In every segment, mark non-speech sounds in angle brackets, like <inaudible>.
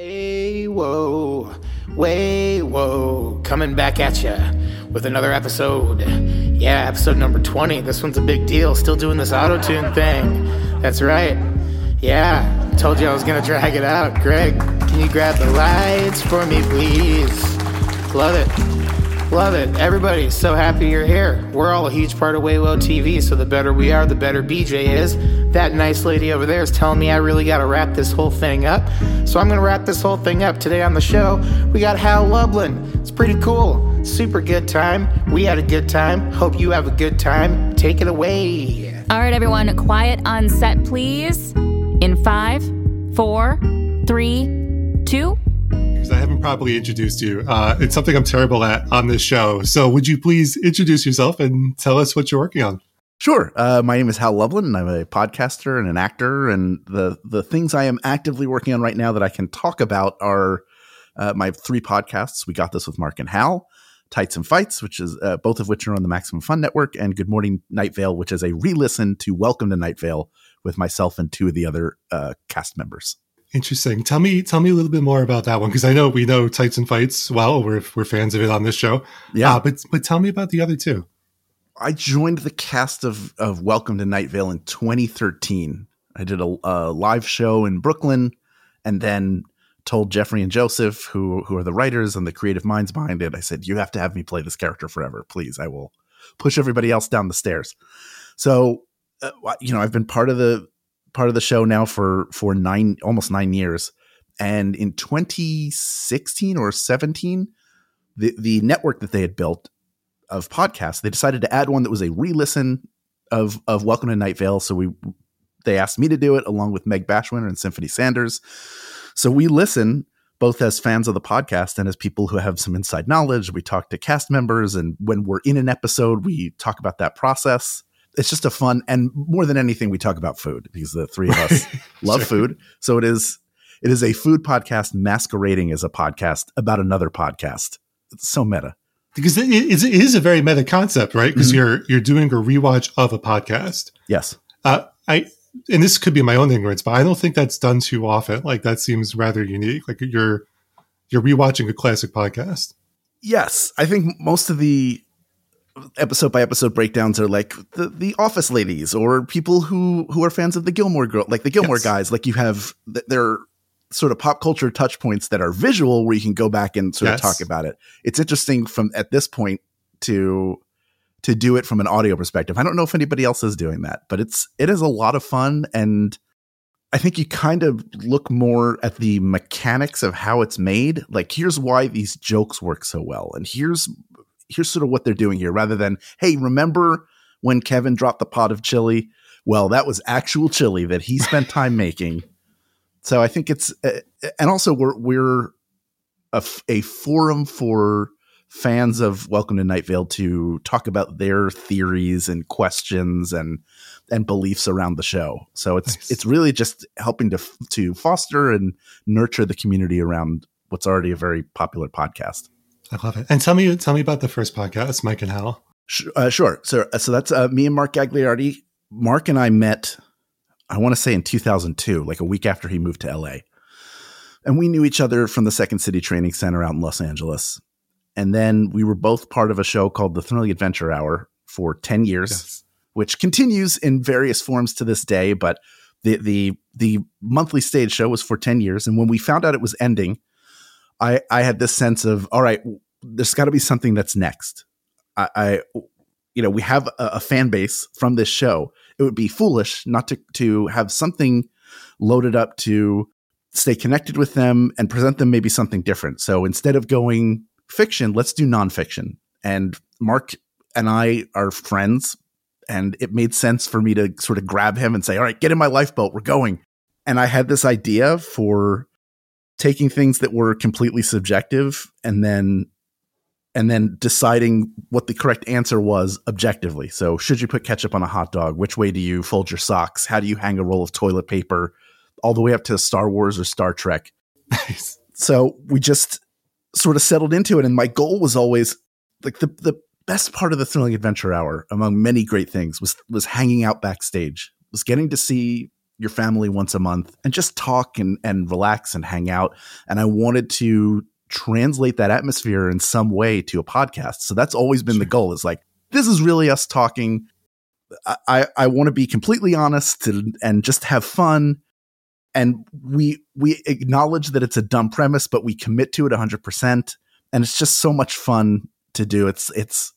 Way whoa, way whoa, coming back at ya with another episode. Yeah, episode number 20. This one's a big deal. Still doing this auto tune thing. That's right. Yeah, told you I was gonna drag it out. Greg, can you grab the lights for me, please? Love it. Love it. Everybody, so happy you're here. We're all a huge part of Waywo TV, so the better we are, the better BJ is. That nice lady over there is telling me I really got to wrap this whole thing up. So I'm to wrap this whole thing up. Today on the show, we got Hal Lublin. It's pretty cool. Super good time. We had a good time. Hope you have a good time. Take it away. All right, everyone, quiet on set, please. In five, four, three, two. Because I haven't properly introduced you. Uh, it's something I'm terrible at on this show. So would you please introduce yourself and tell us what you're working on? Sure. Uh, my name is Hal Lublin, and I'm a podcaster and an actor. And the the things I am actively working on right now that I can talk about are uh, my three podcasts. We got this with Mark and Hal, Tights and Fights, which is uh, both of which are on the Maximum Fun Network, and Good Morning Night Vale, which is a re-listen to Welcome to Night Vale with myself and two of the other uh, cast members. Interesting. Tell me, tell me a little bit more about that one because I know we know Tights and Fights well. We're we're fans of it on this show. Yeah. Uh, but but tell me about the other two. I joined the cast of of Welcome to Night Vale in 2013. I did a, a live show in Brooklyn, and then told Jeffrey and Joseph, who who are the writers and the creative minds behind it, I said, "You have to have me play this character forever, please. I will push everybody else down the stairs." So, uh, you know, I've been part of the part of the show now for for nine almost nine years, and in 2016 or 17, the the network that they had built of podcasts, they decided to add one that was a re-listen of of Welcome to Night Vale. So we they asked me to do it along with Meg Bashwiner and Symphony Sanders. So we listen both as fans of the podcast and as people who have some inside knowledge. We talk to cast members, and when we're in an episode, we talk about that process. It's just a fun and more than anything, we talk about food because the three of us <laughs> love Sure. food. So it is it is a food podcast masquerading as a podcast about another podcast. It's so meta. Because it is, it is a very meta concept, right? Because Mhm. you're you're doing a rewatch of a podcast. Yes. Uh, I and this could be my own ignorance, but I don't think that's done too often. Like that seems rather unique. Like you're you're rewatching a classic podcast. Yes, I think most of the episode by episode breakdowns are like the the Office ladies or people who who are fans of the Gilmore Girl, like the Gilmore Yes. guys. Like you have th- they're sort of pop culture touch points that are visual, where you can go back and sort Yes. of talk about it. It's interesting from at this point to to do it from an audio perspective. I don't know if anybody else is doing that, but it's it is a lot of fun and. I think you kind of look more at the mechanics of how it's made. Like, here's why these jokes work so well, and here's here's sort of what they're doing here, rather than hey, remember when Kevin dropped the pot of chili? Well, that was actual chili that he spent <laughs> time making. So I think it's, uh, and also we're we're a, f- a forum for fans of Welcome to Night Vale to talk about their theories and questions and and beliefs around the show. So it's Nice. it's really just helping to to foster and nurture the community around what's already a very popular podcast. I love it. And tell me tell me about the first podcast, Mike and Hal. Uh, sure. So, so that's uh, me and Mark Gagliardi. Mark and I met, I want to say in 2002, like a week after he moved to LA. And we knew each other from the Second City Training Center out in Los Angeles. And then we were both part of a show called the Thrilling Adventure Hour for 10 years, Yes. which continues in various forms to this day. But the, the, the monthly stage show was for 10 years. And when we found out it was ending, I, I had this sense of, all right, there's got to be something that's next. I, I you know, we have a, a fan base from this show. It would be foolish not to to have something loaded up to stay connected with them and present them maybe something different. So instead of going fiction, let's do nonfiction. And Mark and I are friends, and it made sense for me to sort of grab him and say, "All right, get in my lifeboat, we're going." And I had this idea for taking things that were completely subjective and then and then deciding what the correct answer was objectively. So, should you put ketchup on a hot dog? Which way do you fold your socks? How do you hang a roll of toilet paper? All the way up to Star Wars or Star Trek. So, we just sort of settled into it. And my goal was always like the, the best part of the thrilling adventure hour, among many great things, was was hanging out backstage, was getting to see your family once a month and just talk and, and relax and hang out. And I wanted to translate that atmosphere in some way to a podcast. So that's always been the goal is like, this is really us talking. I, I, want to be completely honest and, and just have fun. And we we acknowledge that it's a dumb premise, but we commit to it 100%. And it's just so much fun to do. It's it's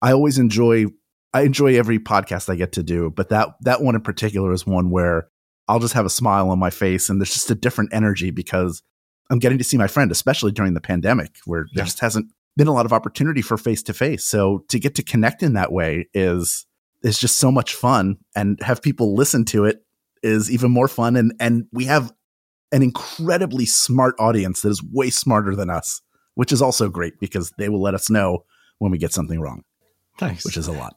I always enjoy I enjoy every podcast I get to do, but that that one in particular is one where I'll just have a smile on my face and there's just a different energy because I'm getting to see my friend, especially during the pandemic, where there just hasn't been a lot of opportunity for face to face. So to get to connect in that way is is just so much fun and have people listen to it is even more fun and and we have an incredibly smart audience that is way smarter than us, which is also great because they will let us know when we get something wrong. Nice. Which is a lot.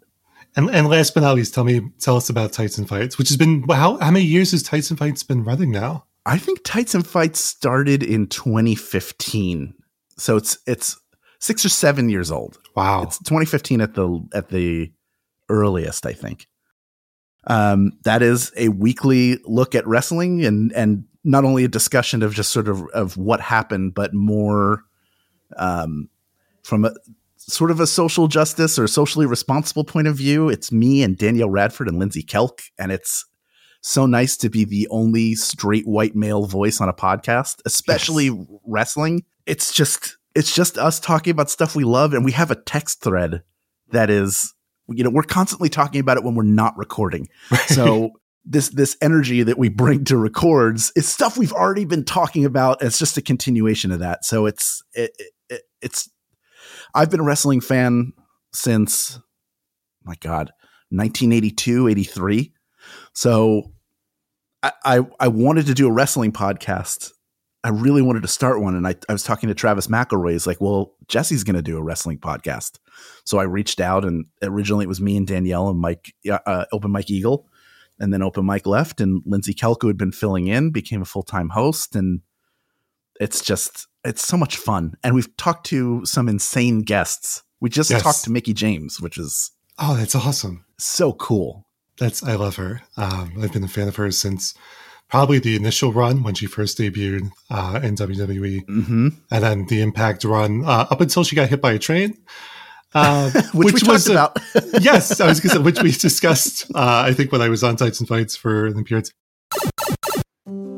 And, and last but not least, tell me, tell us about Tights and Fights, which has been how how many years has Tights and Fights been running now? I think Tights and Fights started in 2015, so it's it's six or seven years old. Wow, it's 2015 at the at the earliest, I think. Um, that is a weekly look at wrestling and and not only a discussion of just sort of of what happened, but more um, from a sort of a social justice or socially responsible point of view. It's me and Danielle Radford and Lindsey Kelk, and it's so nice to be the only straight white male voice on a podcast, especially yes. wrestling. It's just it's just us talking about stuff we love, and we have a text thread that is you know we're constantly talking about it when we're not recording. So <laughs> this this energy that we bring to records is stuff we've already been talking about. It's just a continuation of that. So it's it, it, it's I've been a wrestling fan since, my God, 1982, 83. So I, I, I wanted to do a wrestling podcast. I really wanted to start one. And I, I was talking to Travis McElroy. He's like, well, Jesse's going to do a wrestling podcast. So I reached out, and originally it was me and Danielle and Mike, uh, Open Mike Eagle. And then Open Mike left, and Lindsey Kelko had been filling in, became a full time host. And it's just, it's so much fun. And we've talked to some insane guests. We just yes. talked to Mickie James, which is oh, that's awesome, so cool. That's I love her. Um, I've been a fan of hers since probably the initial run when she first debuted uh, in WWE, mm-hmm. and then the Impact run uh, up until she got hit by a train. Uh, <laughs> which, which was about. <laughs> yes, I was going to say, which we discussed. Uh, I think when I was on Tights and Fights for the appearance.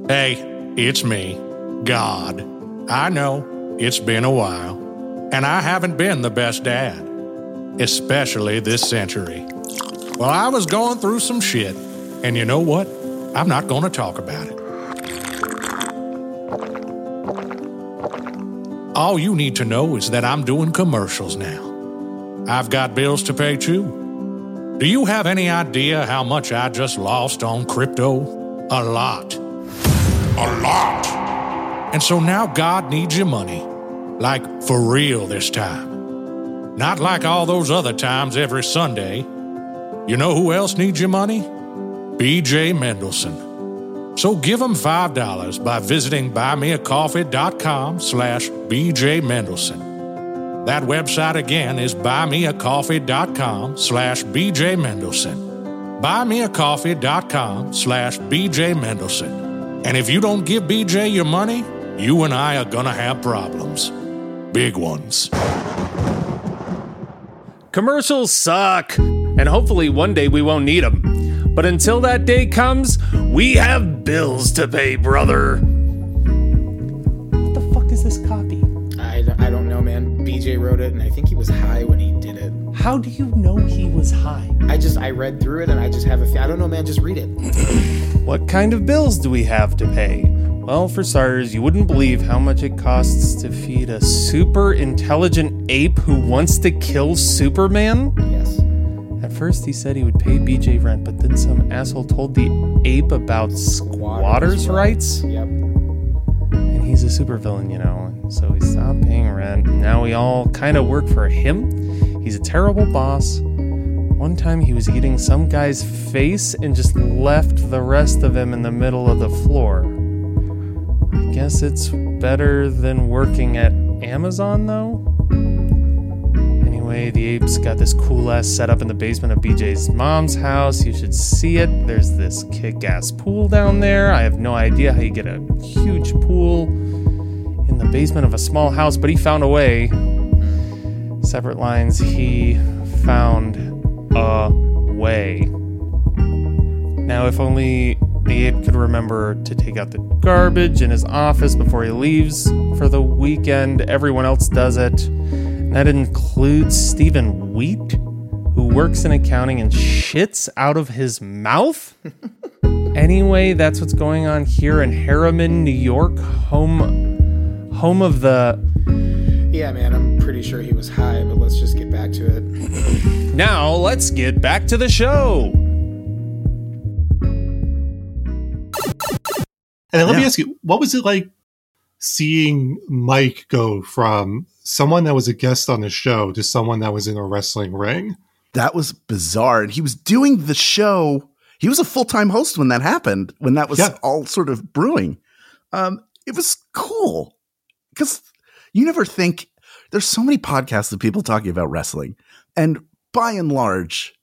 Hey, it's me, God. I know it's been a while, and I haven't been the best dad, especially this century. Well, I was going through some shit, and you know what? I'm not going to talk about it. All you need to know is that I'm doing commercials now. I've got bills to pay too. Do you have any idea how much I just lost on crypto? A lot. A lot. And so now God needs your money. Like for real this time. Not like all those other times every Sunday. You know who else needs your money? BJ Mendelson. So give him $5 by visiting buymeacoffee.com slash BJ Mendelson. That website again is buymeacoffee.com slash BJ Mendelson. Buymeacoffee.com slash BJ Mendelson. And if you don't give BJ your money, you and I are gonna have problems. Big ones. Commercials suck, and hopefully one day we won't need them. But until that day comes, we have bills to pay, brother. What the fuck is this copy? I, I don't know, man. BJ wrote it, and I think he was high when he did it. How do you know he was high? I just, I read through it, and I just have a, I don't know, man, just read it. what kind of bills do we have to pay? Well, for starters, you wouldn't believe how much it costs to feed a super intelligent ape who wants to kill Superman. Yes. At first, he said he would pay BJ rent, but then some asshole told the ape about squatters', squatters rights. Yep. And he's a supervillain, you know. So he stopped paying rent. Now we all kind of work for him. He's a terrible boss. One time he was eating some guy's face and just left the rest of him in the middle of the floor guess it's better than working at Amazon, though? Anyway, Anyway, the ape's got this cool ass setup in the basement of BJ's mom's house. You should see it. There's this kick ass pool down there. I have no idea how you get a huge pool in the basement of a small house, but he found a way. Separate lines, he found a way. Now, if only the ape could remember to take out the garbage in his office before he leaves for the weekend, everyone else does it. That includes Stephen Wheat, who works in accounting and shits out of his mouth. <laughs> anyway, that's what's going on here in Harriman, New York, home home of the Yeah, man, I'm pretty sure he was high, but let's just get back to it. <laughs> Now, let's get back to the show. And let me ask you, what was it like seeing Mike go from someone that was a guest on the show to someone that was in a wrestling ring? That was bizarre. And he was doing the show. He was a full time host when that happened, when that was Yeah. all sort of brewing. Um, it was cool because you never think there's so many podcasts of people talking about wrestling. And by and large,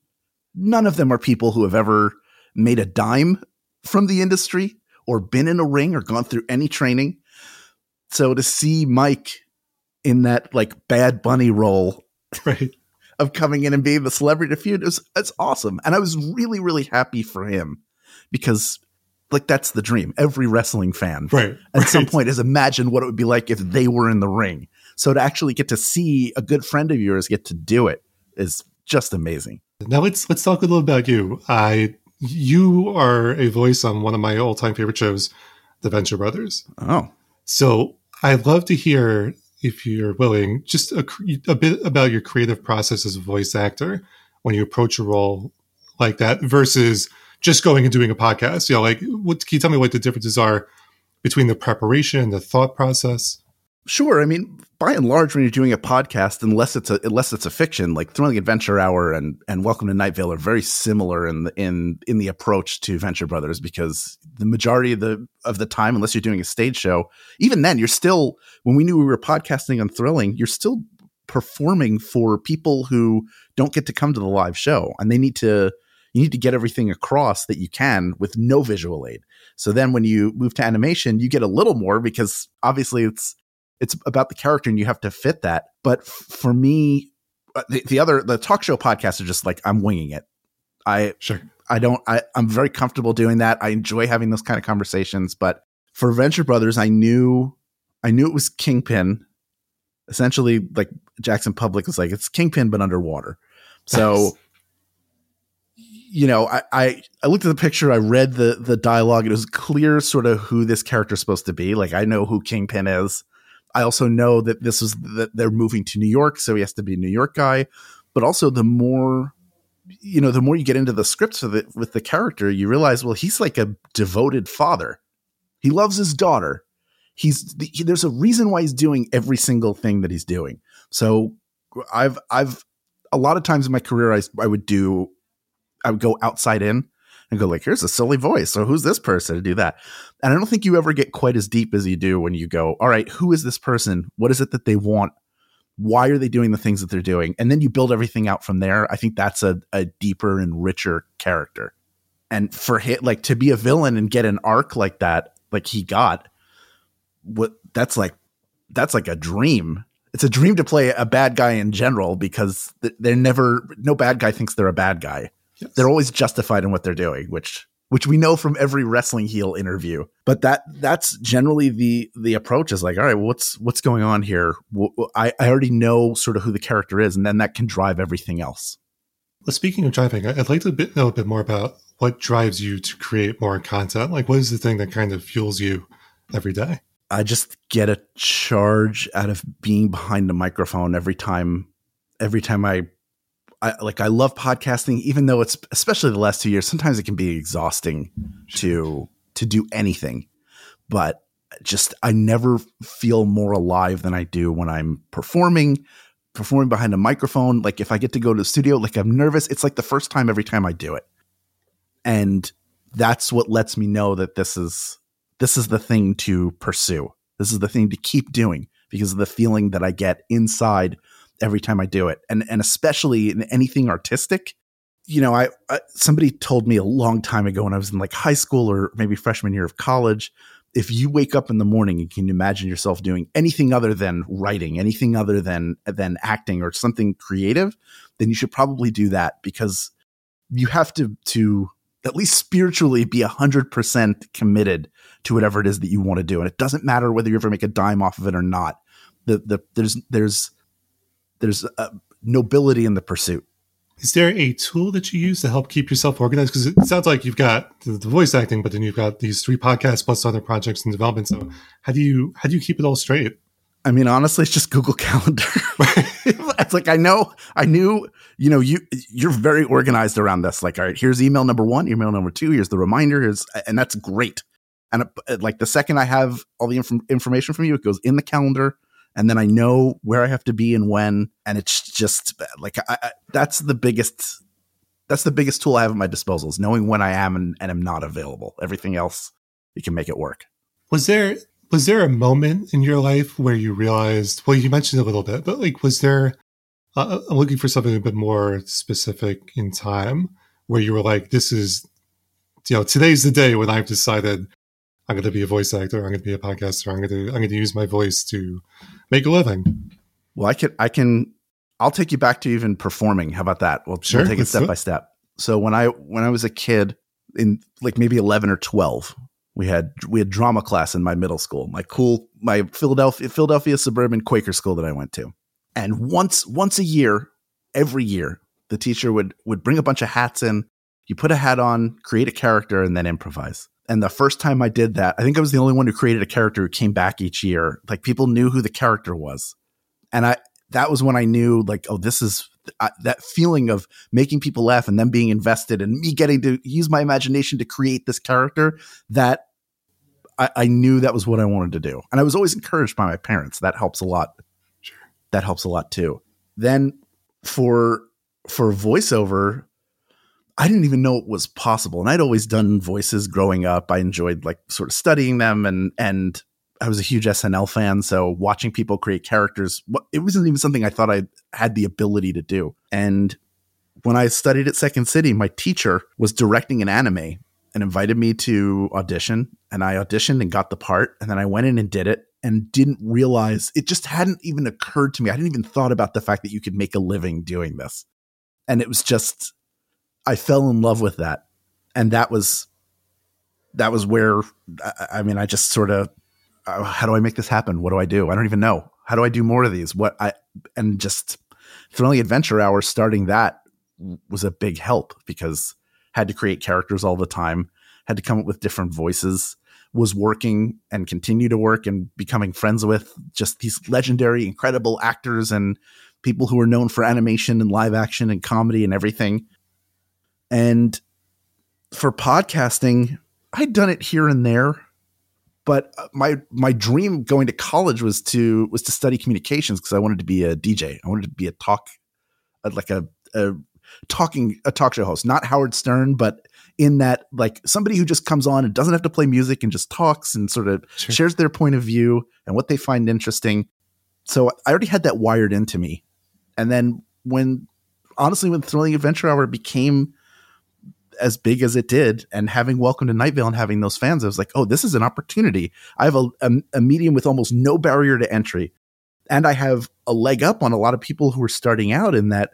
none of them are people who have ever made a dime from the industry or been in a ring or gone through any training. So to see Mike in that like bad bunny role Right. <laughs> of coming in and being the celebrity to feud is it's awesome. And I was really, really happy for him because like that's the dream. Every wrestling fan Right. at some point has imagined what it would be like if they were in the ring. So to actually get to see a good friend of yours get to do it is just amazing. Now let's let's talk a little about you. I you are a voice on one of my all time favorite shows, The Venture Brothers. Oh, So I'd love to hear, if you're willing, just a, a bit about your creative process as a voice actor when you approach a role like that versus just going and doing a podcast. You know, like what can you tell me what the differences are between the preparation, and the thought process? Sure. I mean, by and large, when you're doing a podcast, unless it's a unless it's a fiction, like Thrilling Adventure Hour and and Welcome to Night Vale are very similar in the in in the approach to Venture Brothers because the majority of the of the time, unless you're doing a stage show, even then, you're still when we knew we were podcasting on Thrilling, you're still performing for people who don't get to come to the live show, and they need to you need to get everything across that you can with no visual aid. So then when you move to animation, you get a little more because obviously it's it's about the character and you have to fit that. But for me, uh, the, the other the talk show podcasts are just like I'm winging it. I Sure. I don't I, I'm very comfortable doing that. I enjoy having those kind of conversations. But for Venture Brothers, I knew I knew it was Kingpin. Essentially, like Jackson Publick was like it's Kingpin but underwater. So Nice. you know, I, I I looked at the picture, I read the the dialogue, it was clear sort of who this character's supposed to be. Like I know who Kingpin is. I also know that this is that they're moving to New York, so he has to be a New York guy. But also the more you know, the more you get into the scripts with it with the character, you realize, well, he's like a devoted father. He loves his daughter. He's he, there's a reason why he's doing every single thing that he's doing. So I've I've a lot of times in my career I I would do I would go outside in and go like, here's a silly voice. So who's this person to do that? And I don't think you ever get quite as deep as you do when you go, all right, who is this person? What is it that they want? Why are they doing the things that they're doing? And then you build everything out from there. I think that's a, a deeper and richer character. And for him, like to be a villain and get an arc like that, like he got, what that's like, that's like a dream. It's a dream to play a bad guy in general because they're never, no bad guy thinks they're a bad guy Yes. they're always justified in what they're doing which which we know from every wrestling heel interview but that that's generally the the approach is like all right well, what's what's going on here I, I already know sort of who the character is and then that can drive everything else Well, speaking of driving, I'd like to bit, know a bit more about what drives you to create more content. Like, what is the thing that kind of fuels you every day? i just get a charge out of being behind a microphone every time every time i I, like I love podcasting, even though it's especially the last two years. Sometimes it can be exhausting to to do anything, but just I never feel more alive than I do when I'm performing, performing behind a microphone. Like if I get to go to the studio, like I'm nervous. It's like the first time every time I do it, and that's what lets me know that this is this is the thing to pursue. This is the thing to keep doing because of the feeling that I get inside every time I do it. And and especially in anything artistic, you know, I, I somebody told me a long time ago when I was in like high school or maybe freshman year of college, if you wake up in the morning and can imagine yourself doing anything other than writing, anything other than than acting or something creative, then you should probably do that because you have to to at least spiritually be 100% committed to whatever it is that you want to do and it doesn't matter whether you ever make a dime off of it or not the the there's there's there's a nobility in the pursuit is there a tool that you use to help keep yourself organized? Because it sounds like you've got the, the, voice acting, but then you've got these three podcasts plus other projects in development. So how do you how do you keep it all straight? I mean, honestly, it's just Google <laughs> Calendar. it's like I know, I knew, you know, you you're very organized around this. Like, all right, here's email number one, email number two, here's the reminder, here's, and that's great. And uh, like the second I have all the inf- information from you, it goes in the calendar and then I know where I have to be and when. And it's just like I, I, that's the biggest that's the biggest tool I have at my disposal is knowing when I am and, and am not available. Everything else, you can make it work. Was there was there a moment in your life where you realized? Well, you mentioned a little bit, but like, was there? Uh, I'm looking for something a bit more specific in time where you were like, "This is, you know, today's the day when I've decided I'm going to be a voice actor. I'm going to be a podcaster. I'm going to I'm going to use my voice to make a living. Well, I can I can I'll take you back to even performing. How about that? We'll, sure, we'll take it step by step. So when I when I was a kid in like maybe 11 or 12, we had we had drama class in my middle school. My cool my Philadelphia Philadelphia suburban Quaker school that I went to. And once once a year, every year, the teacher would would bring a bunch of hats in. You put a hat on, create a character, and then improvise. And the first time I did that, I think I was the only one who created a character who came back each year. Like people knew who the character was. And I, that was when I knew like, oh, this is uh, that feeling of making people laugh and them being invested and me getting to use my imagination to create this character that I, I knew that was what I wanted to do. And I was always encouraged by my parents. That helps a lot. Sure. That helps a lot too. Then for, for voiceover, I didn't even know it was possible. And I'd always done voices growing up. I enjoyed like sort of studying them and and I was a huge SNL fan, so watching people create characters, it wasn't even something I thought I had the ability to do. And when I studied at Second City, my teacher was directing an anime and invited me to audition. And I auditioned and got the part. And then I went in and did it and didn't realize it just hadn't even occurred to me. I didn't even thought about the fact that you could make a living doing this. And it was just I fell in love with that, and that was that was where I, mean, I just sort of uh, how do I make this happen? What do I do? I don't even know. How do I do more of these? What I and just thrilling adventure Hour starting that was a big help because had to create characters all the time, had to come up with different voices, was working and continue to work and becoming friends with just these legendary, incredible actors and people who are known for animation and live action and comedy and everything. And for podcasting, I'd done it here and there, but uh, my my dream going to college was to was to study communications because I wanted to be a DJ. I wanted to be a talk like a, a talking a talk show host, not Howard Stern, but in that like somebody who just comes on and doesn't have to play music and just talks and sort of sure. shares their point of view and what they find interesting. So I already had that wired into me. And then when honestly when Thrilling Adventure Hour became as big as it did and having welcome to night vale and having those fans i was like oh this is an opportunity. I have a, a, a, medium with almost no barrier to entry. And i have a leg up on a lot of people who are starting out in that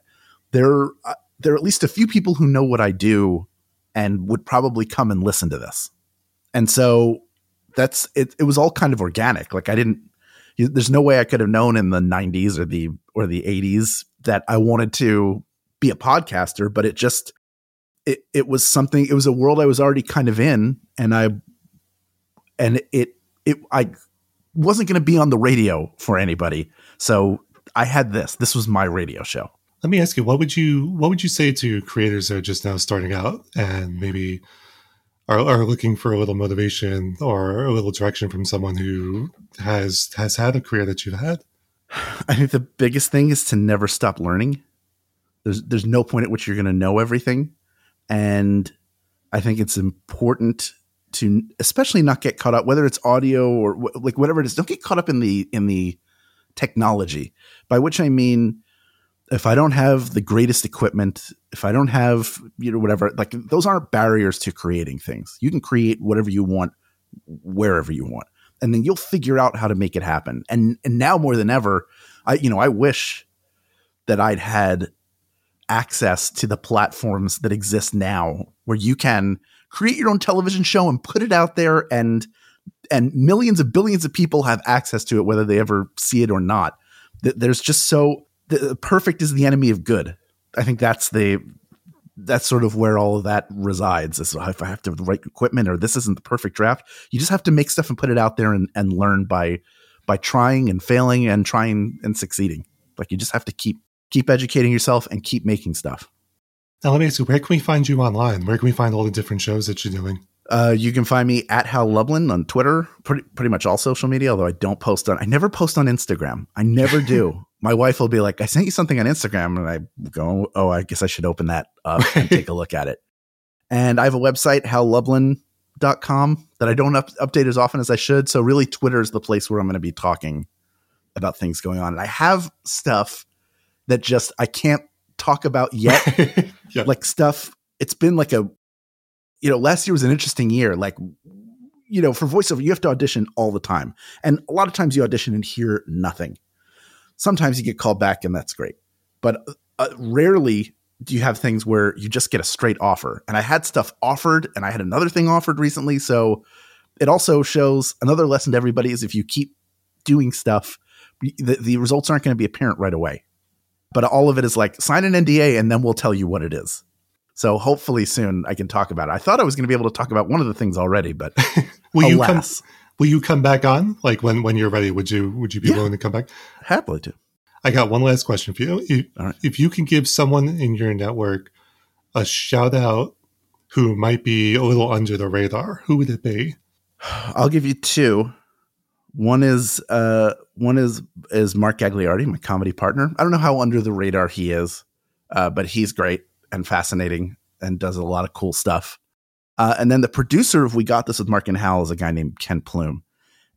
there uh, there are at least a few people who know what i do and would probably come and listen to this. And so that's it it was all kind of organic. Like i didn't there's no way i could have known in the 90s or the or the 80s that i wanted to be a podcaster but it just it, it was something it was a world I was already kind of in and I and it it I wasn't going to be on the radio for anybody. So I had this. This was my radio show. Let me ask you, what would you what would you say to creators that are just now starting out and maybe are, are looking for a little motivation or a little direction from someone who has has had a career that you've had? I think the biggest thing is to never stop learning. There's there's no point at which you're going to know everything. And I think it's important to especially not get caught up whether it's audio or like whatever it is don't get caught up in the in the technology by which i mean if I don't have the greatest equipment, if I don't have, you know, whatever, like those aren't barriers to creating things. You can create whatever you want, wherever you want. And then you'll figure out how to make it happen. And and now more than ever, I you know, I wish that I'd had access to the platforms that exist now where you can create your own television show and put it out there and and millions of billions of people have access to it whether they ever see it or not. There's just so the perfect is the enemy of good. I think that's the that's sort of where all of that resides is if i have to the right equipment or this isn't the perfect draft. You just have to make stuff and put it out there and, and learn by by trying and failing and trying and succeeding. Like you just have to keep keep educating yourself and keep making stuff. Now, let me ask you, where can we find you online? Where can we find all the different shows that you're doing? Uh, you can find me at Hal Lublin on Twitter, pretty pretty much all social media. Although I don't post on, I never post on Instagram. I never <laughs> do. My wife will be like, "I sent you something on Instagram," and I go, "Oh, I guess I should open that up and take a look at it." And I have a website, hallublin.com, that I don't up- update as often as I should. So really, Twitter is the place where I'm going to be talking about things going on. And I have stuff that just I can't talk about yet. <laughs> yeah. Like stuff. It's been like a, you know, last year was an interesting year. Like, you know, for voiceover, you have to audition all the time, and a lot of times you audition and hear nothing. Sometimes you get called back, and that's great, but uh, rarely do you have things where you just get a straight offer. And I had stuff offered, and I had another thing offered recently, so it also shows another lesson to everybody is if you keep doing stuff, the, the results aren't going to be apparent right away but all of it is like sign an NDA and then we'll tell you what it is. So hopefully soon I can talk about it. I thought I was going to be able to talk about one of the things already, but <laughs> will alas. you come? Will you come back on? Like when when you're ready? Would you would you be yeah, willing to come back? Happily to. I got one last question for you. If, right. if you can give someone in your network a shout out who might be a little under the radar, who would it be? I'll give you two. One is uh, one is is Mark Gagliardi, my comedy partner. I don't know how under the radar he is, uh, but he's great and fascinating and does a lot of cool stuff. Uh, and then the producer of We Got This with Mark and Hal is a guy named Ken Plume.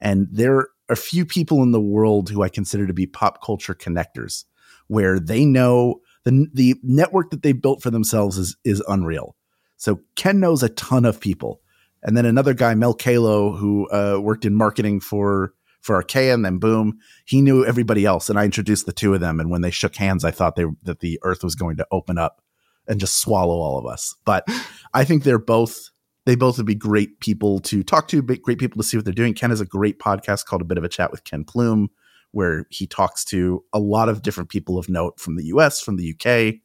And there are a few people in the world who I consider to be pop culture connectors, where they know the the network that they built for themselves is is unreal. So Ken knows a ton of people and then another guy, Mel Kalo, who uh, worked in marketing for for Archaia and then Boom. He knew everybody else, and I introduced the two of them. And when they shook hands, I thought they that the Earth was going to open up and just swallow all of us. But <gasps> I think they're both they both would be great people to talk to, great people to see what they're doing. Ken has a great podcast called A Bit of a Chat with Ken Plume, where he talks to a lot of different people of note from the US, from the UK.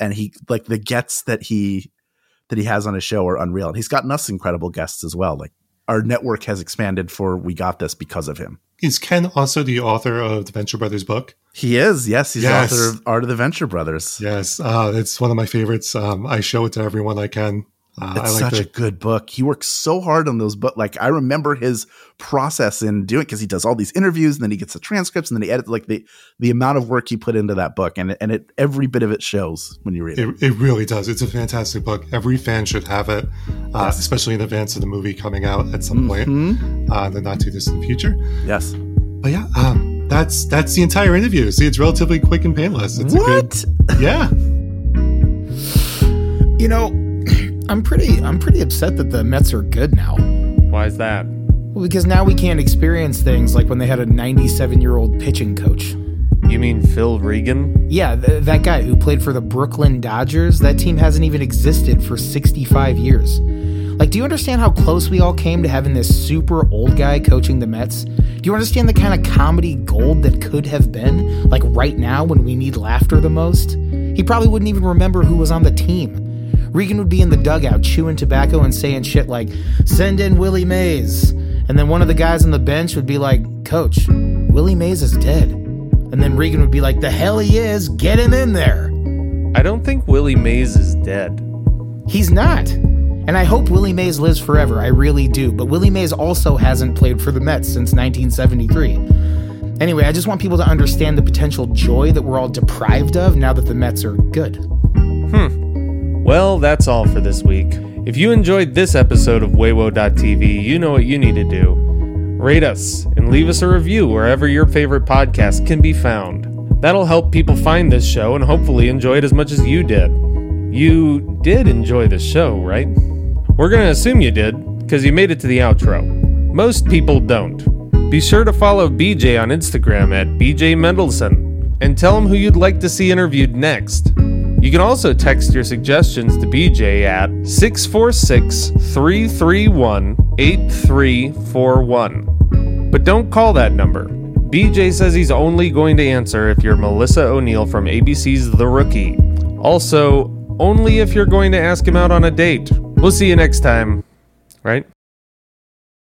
And he like the gets that he that he has on his show are unreal. And he's gotten us incredible guests as well. Like our network has expanded for We Got This because of him. Is Ken also the author of the Venture Brothers book? He is. Yes, he's yes. author of Art of the Venture Brothers. Yes, uh, it's one of my favorites. Um, I show it to everyone I can. Uh, it's like such the- a good book. He works so hard on those books. Like I remember his process in doing because he does all these interviews and then he gets the transcripts and then he edits like the the amount of work he put into that book and and it every bit of it shows when you read it. It, it really does. It's a fantastic book. Every fan should have it, uh, yes. especially in advance of the movie coming out at some mm-hmm. point uh, in the not too distant future. Yes. But yeah, um, that's that's the entire interview. See, it's relatively quick and painless. It's what? good, yeah. You know I'm pretty I'm pretty upset that the Mets are good now. Why is that? Well, because now we can't experience things like when they had a 97 year old pitching coach. You mean Phil Regan? Yeah, th- that guy who played for the Brooklyn Dodgers. That team hasn't even existed for 65 years. Like, do you understand how close we all came to having this super old guy coaching the Mets? Do you understand the kind of comedy gold that could have been? Like, right now when we need laughter the most? He probably wouldn't even remember who was on the team. Regan would be in the dugout chewing tobacco and saying shit like, send in Willie Mays. And then one of the guys on the bench would be like, Coach, Willie Mays is dead. And then Regan would be like, The hell he is, get him in there. I don't think Willie Mays is dead. He's not. And I hope Willie Mays lives forever, I really do. But Willie Mays also hasn't played for the Mets since 1973. Anyway, I just want people to understand the potential joy that we're all deprived of now that the Mets are good. Hmm. Well, that's all for this week. If you enjoyed this episode of Waywo.tv, you know what you need to do. Rate us and leave us a review wherever your favorite podcast can be found. That'll help people find this show and hopefully enjoy it as much as you did. You did enjoy the show, right? We're going to assume you did because you made it to the outro. Most people don't. Be sure to follow BJ on Instagram at BJ Mendelson and tell him who you'd like to see interviewed next. You can also text your suggestions to BJ at 646 331 8341. But don't call that number. BJ says he's only going to answer if you're Melissa O'Neill from ABC's The Rookie. Also, only if you're going to ask him out on a date. We'll see you next time, right?